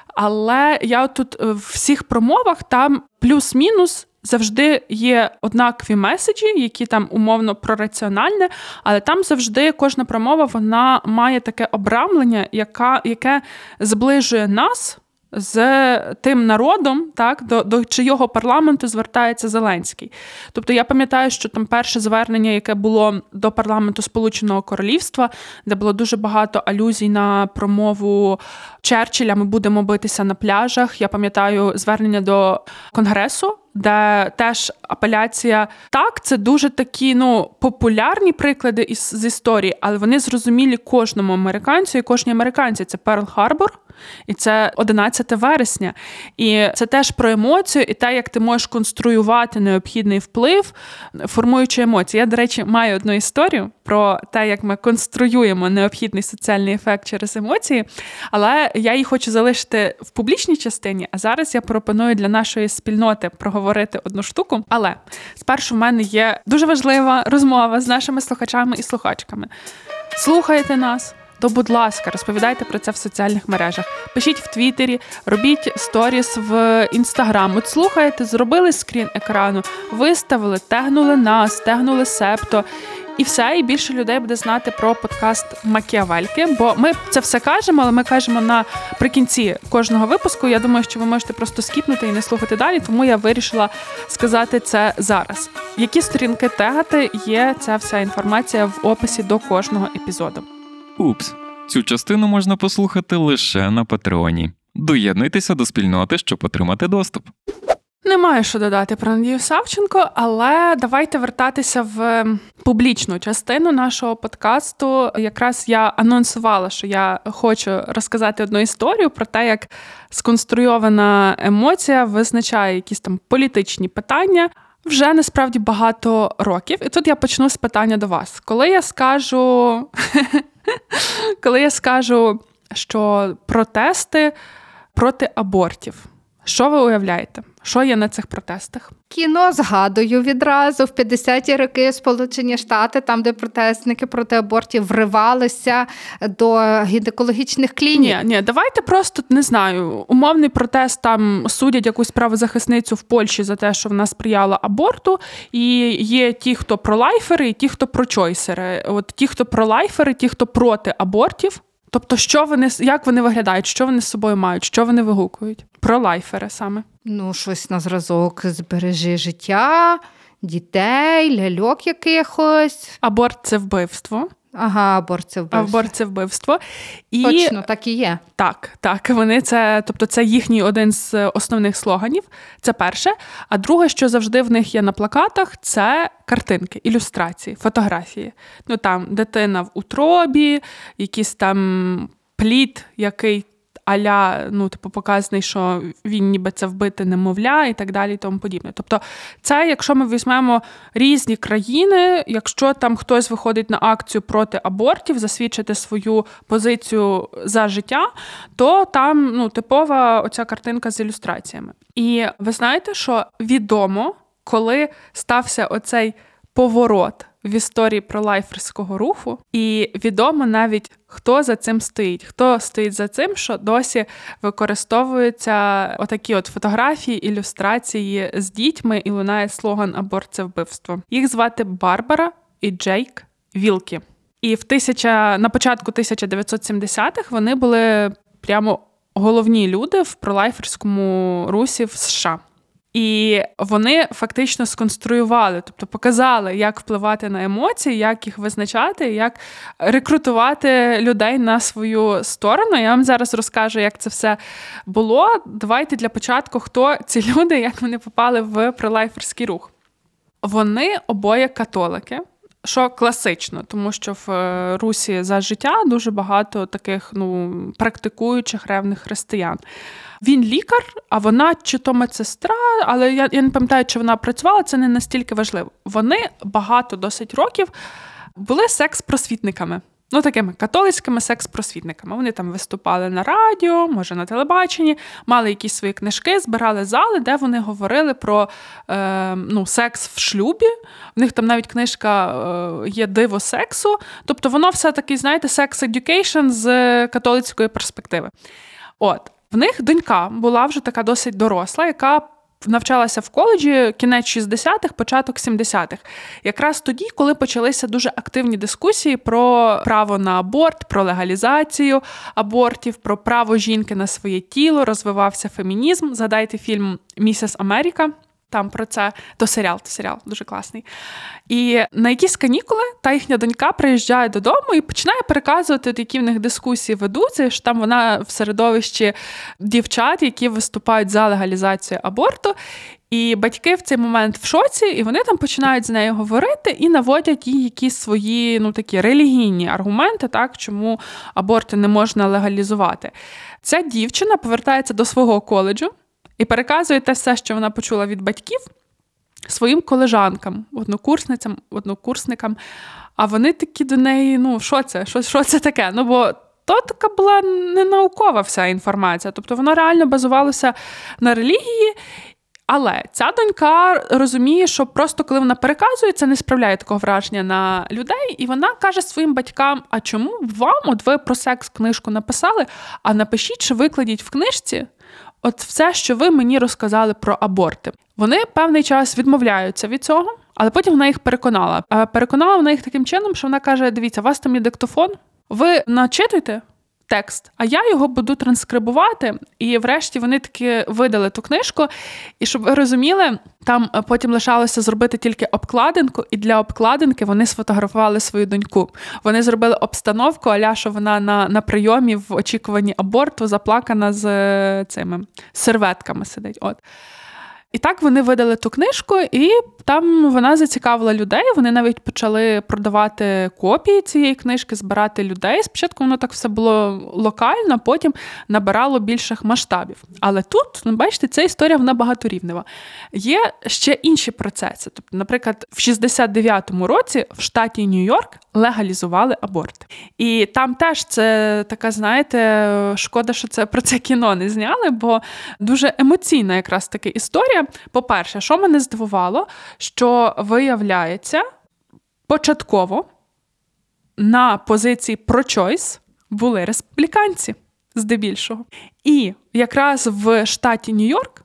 Але я тут в всіх промовах там плюс-мінус завжди є однакові меседжі, які там умовно прораціональне, але там завжди кожна промова вона має таке обрамлення, яка, яке зближує нас. З тим народом, так до до чийого парламенту звертається Зеленський. Тобто я пам'ятаю, що там перше звернення, яке було до парламенту Сполученого Королівства, де було дуже багато алюзій на промову Черчилля. Ми будемо битися на пляжах. Я пам'ятаю звернення до конгресу де теж апеляція так, це дуже такі ну популярні приклади із з історії, але вони зрозумілі кожному американцю і кожній американці. Це Перл Харбор. І це 11 вересня. І це теж про емоцію, і те, як ти можеш конструювати необхідний вплив, формуючи емоції. Я, до речі, маю одну історію про те, як ми конструюємо необхідний соціальний ефект через емоції, але я її хочу залишити в публічній частині. А зараз я пропоную для нашої спільноти проговорити одну штуку. Але спершу в мене є дуже важлива розмова з нашими слухачами і слухачками. Слухайте нас. То, будь ласка, розповідайте про це в соціальних мережах. Пишіть в Твіттері, робіть сторіс в інстаграм. От слухаєте, зробили скрін екрану, виставили, тегнули нас, тегнули септо. І все, і більше людей буде знати про подкаст Макіавельки. Бо ми це все кажемо, але ми кажемо наприкінці кожного випуску. Я думаю, що ви можете просто скіпнути і не слухати далі, тому я вирішила сказати це зараз. Які сторінки тегати є ця вся інформація в описі до кожного епізоду. Упс, цю частину можна послухати лише на Патреоні. Доєднуйтеся до спільноти, щоб отримати доступ. Немає що додати про Надію Савченко, але давайте вертатися в публічну частину нашого подкасту. Якраз я анонсувала, що я хочу розказати одну історію про те, як сконструйована емоція визначає якісь там політичні питання. Вже насправді багато років. І тут я почну з питання до вас. Коли я скажу, коли я скажу, що протести проти абортів, що ви уявляєте? Що є на цих протестах? Кіно згадую відразу в 50-ті роки Сполучені Штати, там де протестники проти абортів вривалися до гінекологічних клінік. Ні, ні, давайте просто не знаю. Умовний протест там судять якусь правозахисницю в Польщі за те, що вона сприяла аборту. І є ті, хто пролайфери, і ті, хто прочойсери. От ті, хто пролайфери, ті, хто проти абортів. Тобто, що вони як вони виглядають, що вони з собою мають, що вони вигукують? Про лайфери саме. Ну, щось на зразок збережи життя, дітей, ляльок якихось. Аборт це вбивство. Ага, аборт це вбивство. Аборт це вбивство. І... Точно, так і є. Так, так. Вони це, тобто, це їхній один з основних слоганів. Це перше. А друге, що завжди в них є на плакатах, це картинки, ілюстрації, фотографії. Ну там дитина в утробі, якийсь там плід, який аля, ну, типу, показаний, що він ніби це вбити немовля і так далі, і тому подібне. Тобто, це, якщо ми візьмемо різні країни, якщо там хтось виходить на акцію проти абортів, засвідчити свою позицію за життя, то там ну, типова оця картинка з ілюстраціями. І ви знаєте, що відомо, коли стався оцей поворот. В історії про лайферського руху, і відомо навіть хто за цим стоїть, хто стоїть за цим, що досі використовуються отакі от фотографії, ілюстрації з дітьми, і лунає слоган Аборт це вбивство. Їх звати Барбара і Джейк Вілкі. І в тисяча на початку 1970-х вони були прямо головні люди в пролайферському русі в США. І вони фактично сконструювали, тобто показали, як впливати на емоції, як їх визначати, як рекрутувати людей на свою сторону. Я вам зараз розкажу, як це все було. Давайте для початку, хто ці люди, як вони попали в пролайферський рух. Вони обоє католики. Що класично, тому що в е, Русі за життя дуже багато таких ну практикуючих ревних християн. Він лікар, а вона чи то медсестра, але я я не пам'ятаю, чи вона працювала, це не настільки важливо. Вони багато досить років були секс-просвітниками. Ну, такими католицькими секс-просвітниками. Вони там виступали на радіо, може на телебаченні, мали якісь свої книжки, збирали зали, де вони говорили про е, ну, секс в шлюбі. В них там навіть книжка е, є диво сексу. Тобто воно все таки, знаєте, sex education з католицької перспективи. От. В них донька була вже така досить доросла, яка навчалася в коледжі кінець 60-х, початок 70-х. Якраз тоді, коли почалися дуже активні дискусії про право на аборт, про легалізацію абортів, про право жінки на своє тіло, розвивався фемінізм. Згадайте фільм Місіс Америка. Там про це то серіал, то серіал дуже класний. І на якісь канікули та їхня донька приїжджає додому і починає переказувати, які в них дискусії ведуться. що Там вона в середовищі дівчат, які виступають за легалізацію аборту. І батьки в цей момент в шоці, і вони там починають з нею говорити і наводять їй якісь свої ну такі релігійні аргументи, так чому аборти не можна легалізувати. Ця дівчина повертається до свого коледжу і переказує те все, що вона почула від батьків, своїм колежанкам, однокурсницям, однокурсникам. А вони такі до неї: ну, що це? Що, що це таке? Ну, бо то така була не наукова вся інформація. Тобто воно реально базувалося на релігії. Але ця донька розуміє, що просто коли вона переказує, це не справляє такого враження на людей, і вона каже своїм батькам: а чому вам, от ви про секс книжку написали? А напишіть, чи викладіть в книжці от все, що ви мені розказали про аборти. Вони певний час відмовляються від цього, але потім вона їх переконала. Переконала вона їх таким чином, що вона каже: Дивіться, у вас там є диктофон, ви начитуйте текст, а я його буду транскрибувати. І врешті вони таки видали ту книжку. І щоб ви розуміли, там потім лишалося зробити тільки обкладинку, і для обкладинки вони сфотографували свою доньку. Вони зробили обстановку, аля, що вона на на прийомі в очікуванні аборту заплакана з цими серветками сидить. От. І так вони видали ту книжку, і там вона зацікавила людей. Вони навіть почали продавати копії цієї книжки, збирати людей. Спочатку воно так все було локально, потім набирало більших масштабів. Але тут, ну, бачите, ця історія вона багаторівнева. Є ще інші процеси. Тобто, наприклад, в 69-му році в штаті Нью-Йорк легалізували аборт. І там теж це така, знаєте, шкода, що це про це кіно не зняли, бо дуже емоційна якраз таки історія. По-перше, що мене здивувало, що виявляється, початково на позиції про-чойс були республіканці здебільшого. І якраз в штаті Нью-Йорк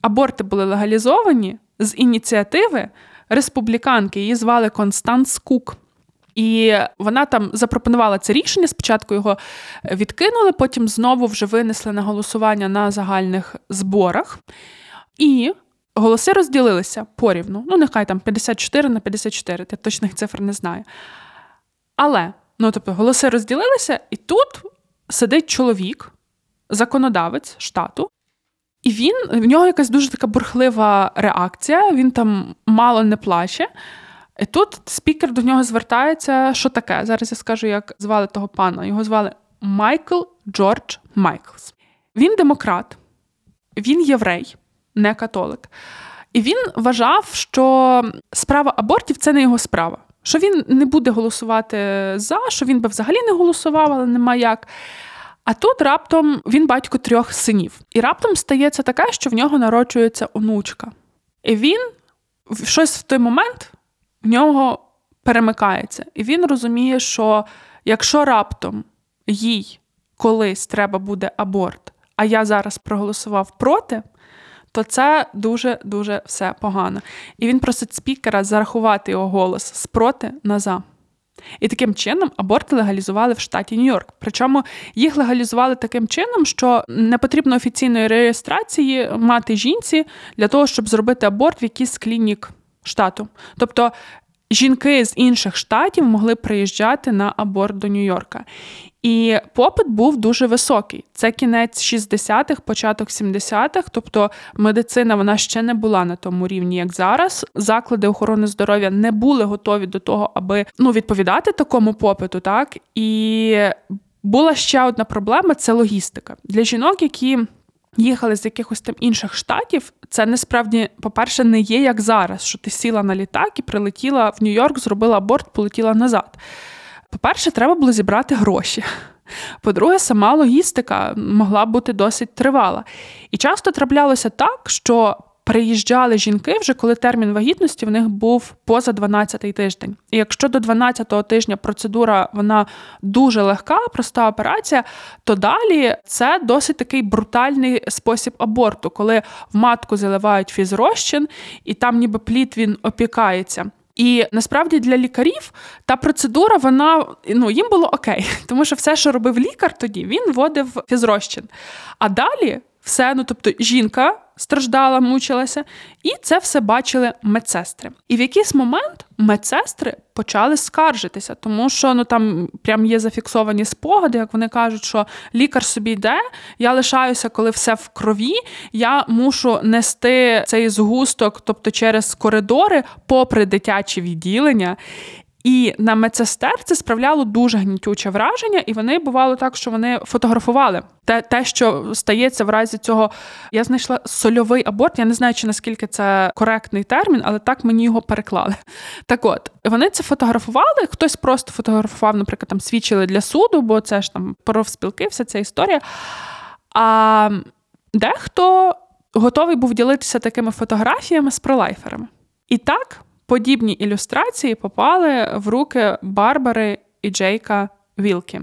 аборти були легалізовані з ініціативи республіканки. Її звали Констанс Кук. І вона там запропонувала це рішення. Спочатку його відкинули, потім знову вже винесли на голосування на загальних зборах. І голоси розділилися порівну. Ну, нехай там 54 на 54, я точних цифр не знаю. Але, ну тобто, голоси розділилися, і тут сидить чоловік, законодавець штату, і він в нього якась дуже така бурхлива реакція, він там мало не плаче. І тут спікер до нього звертається, що таке? Зараз я скажу, як звали того пана. Його звали Майкл Джордж Майклс. Він демократ, він єврей, не католик. І він вважав, що справа абортів це не його справа. Що він не буде голосувати за, що він би взагалі не голосував, але нема як. А тут раптом він батько трьох синів. І раптом стається таке, що в нього народжується онучка. І він щось в той момент в нього перемикається. І він розуміє, що якщо раптом їй колись треба буде аборт, а я зараз проголосував проти, то це дуже-дуже все погано. І він просить спікера зарахувати його голос з проти на за. І таким чином аборти легалізували в штаті Нью-Йорк. Причому їх легалізували таким чином, що не потрібно офіційної реєстрації мати жінці для того, щоб зробити аборт в якийсь клінік штату. Тобто жінки з інших штатів могли приїжджати на аборт до Нью-Йорка. І попит був дуже високий. Це кінець 60-х, початок 70-х, тобто медицина вона ще не була на тому рівні, як зараз. Заклади охорони здоров'я не були готові до того, аби ну відповідати такому попиту. Так і була ще одна проблема це логістика для жінок, які їхали з якихось там інших штатів, це насправді, по-перше, не є як зараз, що ти сіла на літак і прилетіла в Нью-Йорк, зробила аборт, полетіла назад. По-перше, треба було зібрати гроші. По-друге, сама логістика могла бути досить тривала. І часто траплялося так, що приїжджали жінки вже коли термін вагітності в них був поза 12-й тиждень. І якщо до 12-го тижня процедура вона дуже легка, проста операція, то далі це досить такий брутальний спосіб аборту, коли в матку заливають фізрозчин, і там ніби плід він опікається. І насправді для лікарів та процедура, вона ну їм було окей, тому що все, що робив лікар тоді, він вводив фізрозчин. А далі все, ну тобто, жінка страждала, мучилася, і це все бачили медсестри. І в якийсь момент медсестри почали скаржитися, тому що ну там прям є зафіксовані спогади, як вони кажуть, що лікар собі йде, я лишаюся, коли все в крові. Я мушу нести цей згусток, тобто через коридори, попри дитячі відділення. І на медсестер це справляло дуже гнітюче враження, і вони бувало так, що вони фотографували те, те, що стається в разі цього. Я знайшла сольовий аборт. Я не знаю, чи наскільки це коректний термін, але так мені його переклали. Так от вони це фотографували. Хтось просто фотографував, наприклад, там свідчили для суду, бо це ж там профспілки, вся ця історія. А дехто готовий був ділитися такими фотографіями з пролайферами. І так подібні ілюстрації попали в руки Барбари і Джейка Вілкі.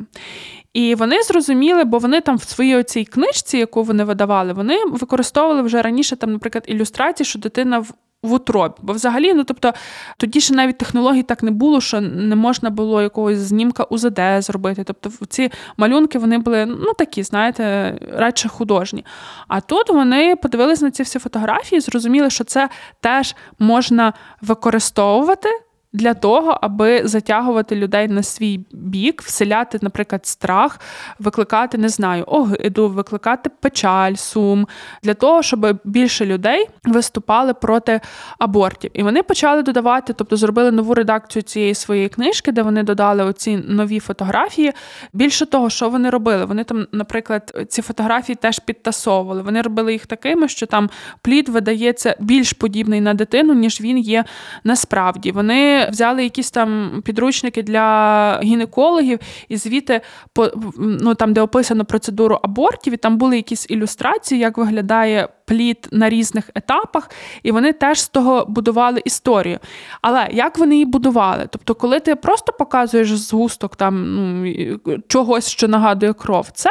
І вони зрозуміли, бо вони там в своїй цій книжці, яку вони видавали, вони використовували вже раніше, там, наприклад, ілюстрації, що дитина в в утробі. Бо взагалі, ну тобто, тоді ще навіть технологій так не було, що не можна було якогось знімка УЗД зробити. Тобто ці малюнки вони були ну такі, знаєте, радше художні. А тут вони подивилися на ці всі фотографії, зрозуміли, що це теж можна використовувати для того, аби затягувати людей на свій бік, вселяти, наприклад, страх, викликати, не знаю, огиду, викликати печаль, сум, для того, щоб більше людей виступали проти абортів. І вони почали додавати, тобто зробили нову редакцію цієї своєї книжки, де вони додали оці нові фотографії. Більше того, що вони робили? Вони там, наприклад, ці фотографії теж підтасовували. Вони робили їх такими, що там плід видається більш подібний на дитину, ніж він є насправді. Вони взяли якісь там підручники для гінекологів, і звідти ну, там, де описано процедуру абортів, і там були якісь ілюстрації, як виглядає плід на різних етапах, і вони теж з того будували історію. Але як вони її будували? Тобто, коли ти просто показуєш згусток там ну, чогось, що нагадує кров, це.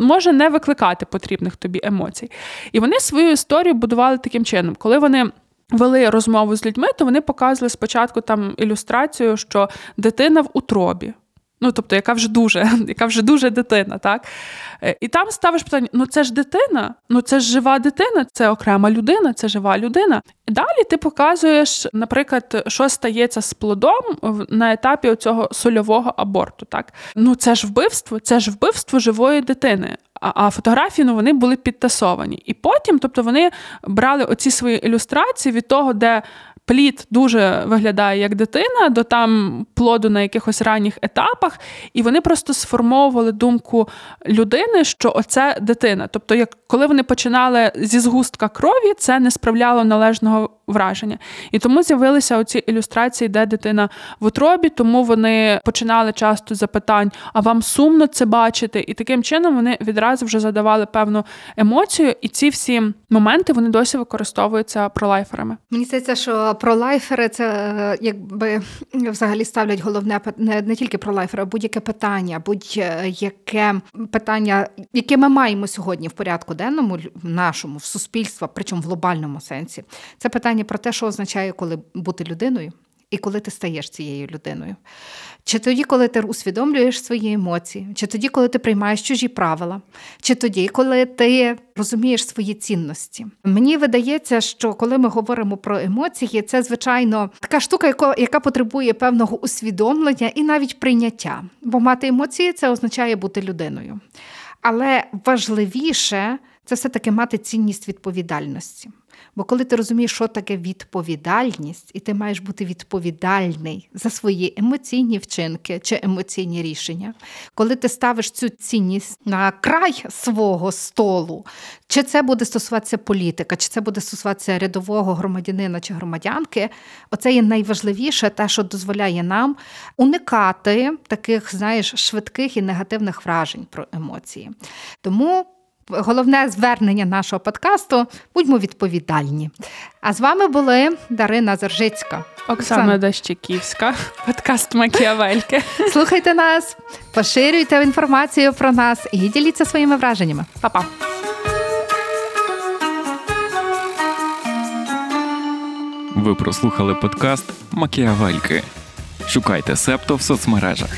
Може не викликати потрібних тобі емоцій. І вони свою історію будували таким чином, коли вони вели розмову з людьми, то вони показували спочатку там ілюстрацію, що дитина в утробі. Ну, тобто, яка вже дуже яка вже дуже дитина, так? Е, і там ставиш питання: ну це ж дитина, ну це ж жива дитина, це окрема людина, це жива людина. І далі ти показуєш, наприклад, що стається з плодом на етапі цього сольового аборту. Так? Ну це ж вбивство, це ж вбивство живої дитини. А фотографії ну, вони були підтасовані. І потім, тобто, вони брали оці свої ілюстрації від того, де плід дуже виглядає як дитина, до там плоду на якихось ранніх етапах, і вони просто сформовували думку людини, що оце дитина. Тобто, як коли вони починали зі згустка крові, це не справляло належного враження. І тому з'явилися оці ілюстрації, де дитина в утробі, тому вони починали часто запитань: а вам сумно це бачити? І таким чином вони відразу вже задавали певну емоцію, і ці всі моменти вони досі використовуються пролайферами. Мені здається, що пролайфери це е, якби взагалі ставлять головне не, не тільки пролайфери, а будь-яке питання, будь-яке питання, яке ми маємо сьогодні в порядку денному, нашому, в суспільстві, причому в глобальному сенсі. Це питання про те, що означає, коли бути людиною. І коли ти стаєш цією людиною. Чи тоді, коли ти усвідомлюєш свої емоції, чи тоді, коли ти приймаєш чужі правила, чи тоді, коли ти розумієш свої цінності. Мені видається, що коли ми говоримо про емоції, це звичайно така штука, яка, яка потребує певного усвідомлення і навіть прийняття. Бо мати емоції це означає бути людиною. Але важливіше це все-таки мати цінність відповідальності. Бо коли ти розумієш, що таке відповідальність, і ти маєш бути відповідальний за свої емоційні вчинки чи емоційні рішення, коли ти ставиш цю цінність на край свого столу, чи це буде стосуватися політика, чи це буде стосуватися рядового громадянина чи громадянки, оце є найважливіше, те, що дозволяє нам уникати таких, знаєш, швидких і негативних вражень про емоції. Тому головне звернення нашого подкасту будьмо відповідальні. А з вами були Дарина Заржицька, Оксана Дащиківська, подкаст Макіавельки. Слухайте нас, поширюйте інформацію про нас і діліться своїми враженнями. Па-па! Ви прослухали подкаст Макіавельки. Шукайте септо в соцмережах.